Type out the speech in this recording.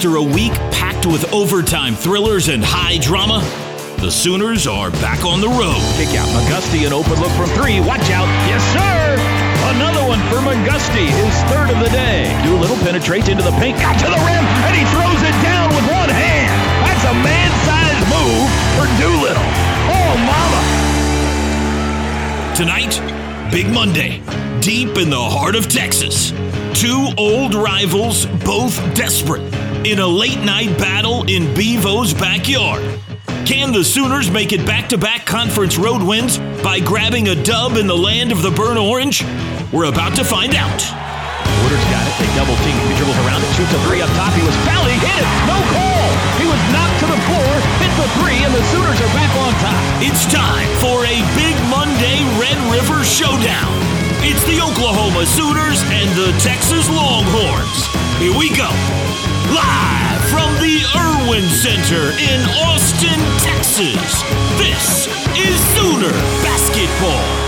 After a week packed with overtime thrillers and high drama, the Sooners are back on the road. Kick out. McGusty, an open look from three. Watch out. Yes, sir. Another one for McGusty, his third of the day. Doolittle penetrates into the paint, got to the rim, and he throws it down with one hand. That's a man-sized move for Doolittle. Oh, mama. Tonight, Big Monday, deep in the heart of Texas. Two old rivals, both desperate, in a late night battle in Bevo's backyard. Can the Sooners make it back to back conference road wins by grabbing a dub in the land of the burnt orange? We're about to find out. Woodard's got it. They double team. He dribbles around it, shoots a three up top. He was fouled. He hit it. No call. He was knocked to the floor, hit the three, and the Sooners are back on top. It's time for a Big Monday Red River Showdown. It's the Oklahoma Sooners and the Texas Longhorns. Here we go. Live from the Erwin Center in Austin, Texas. This is Sooner Basketball.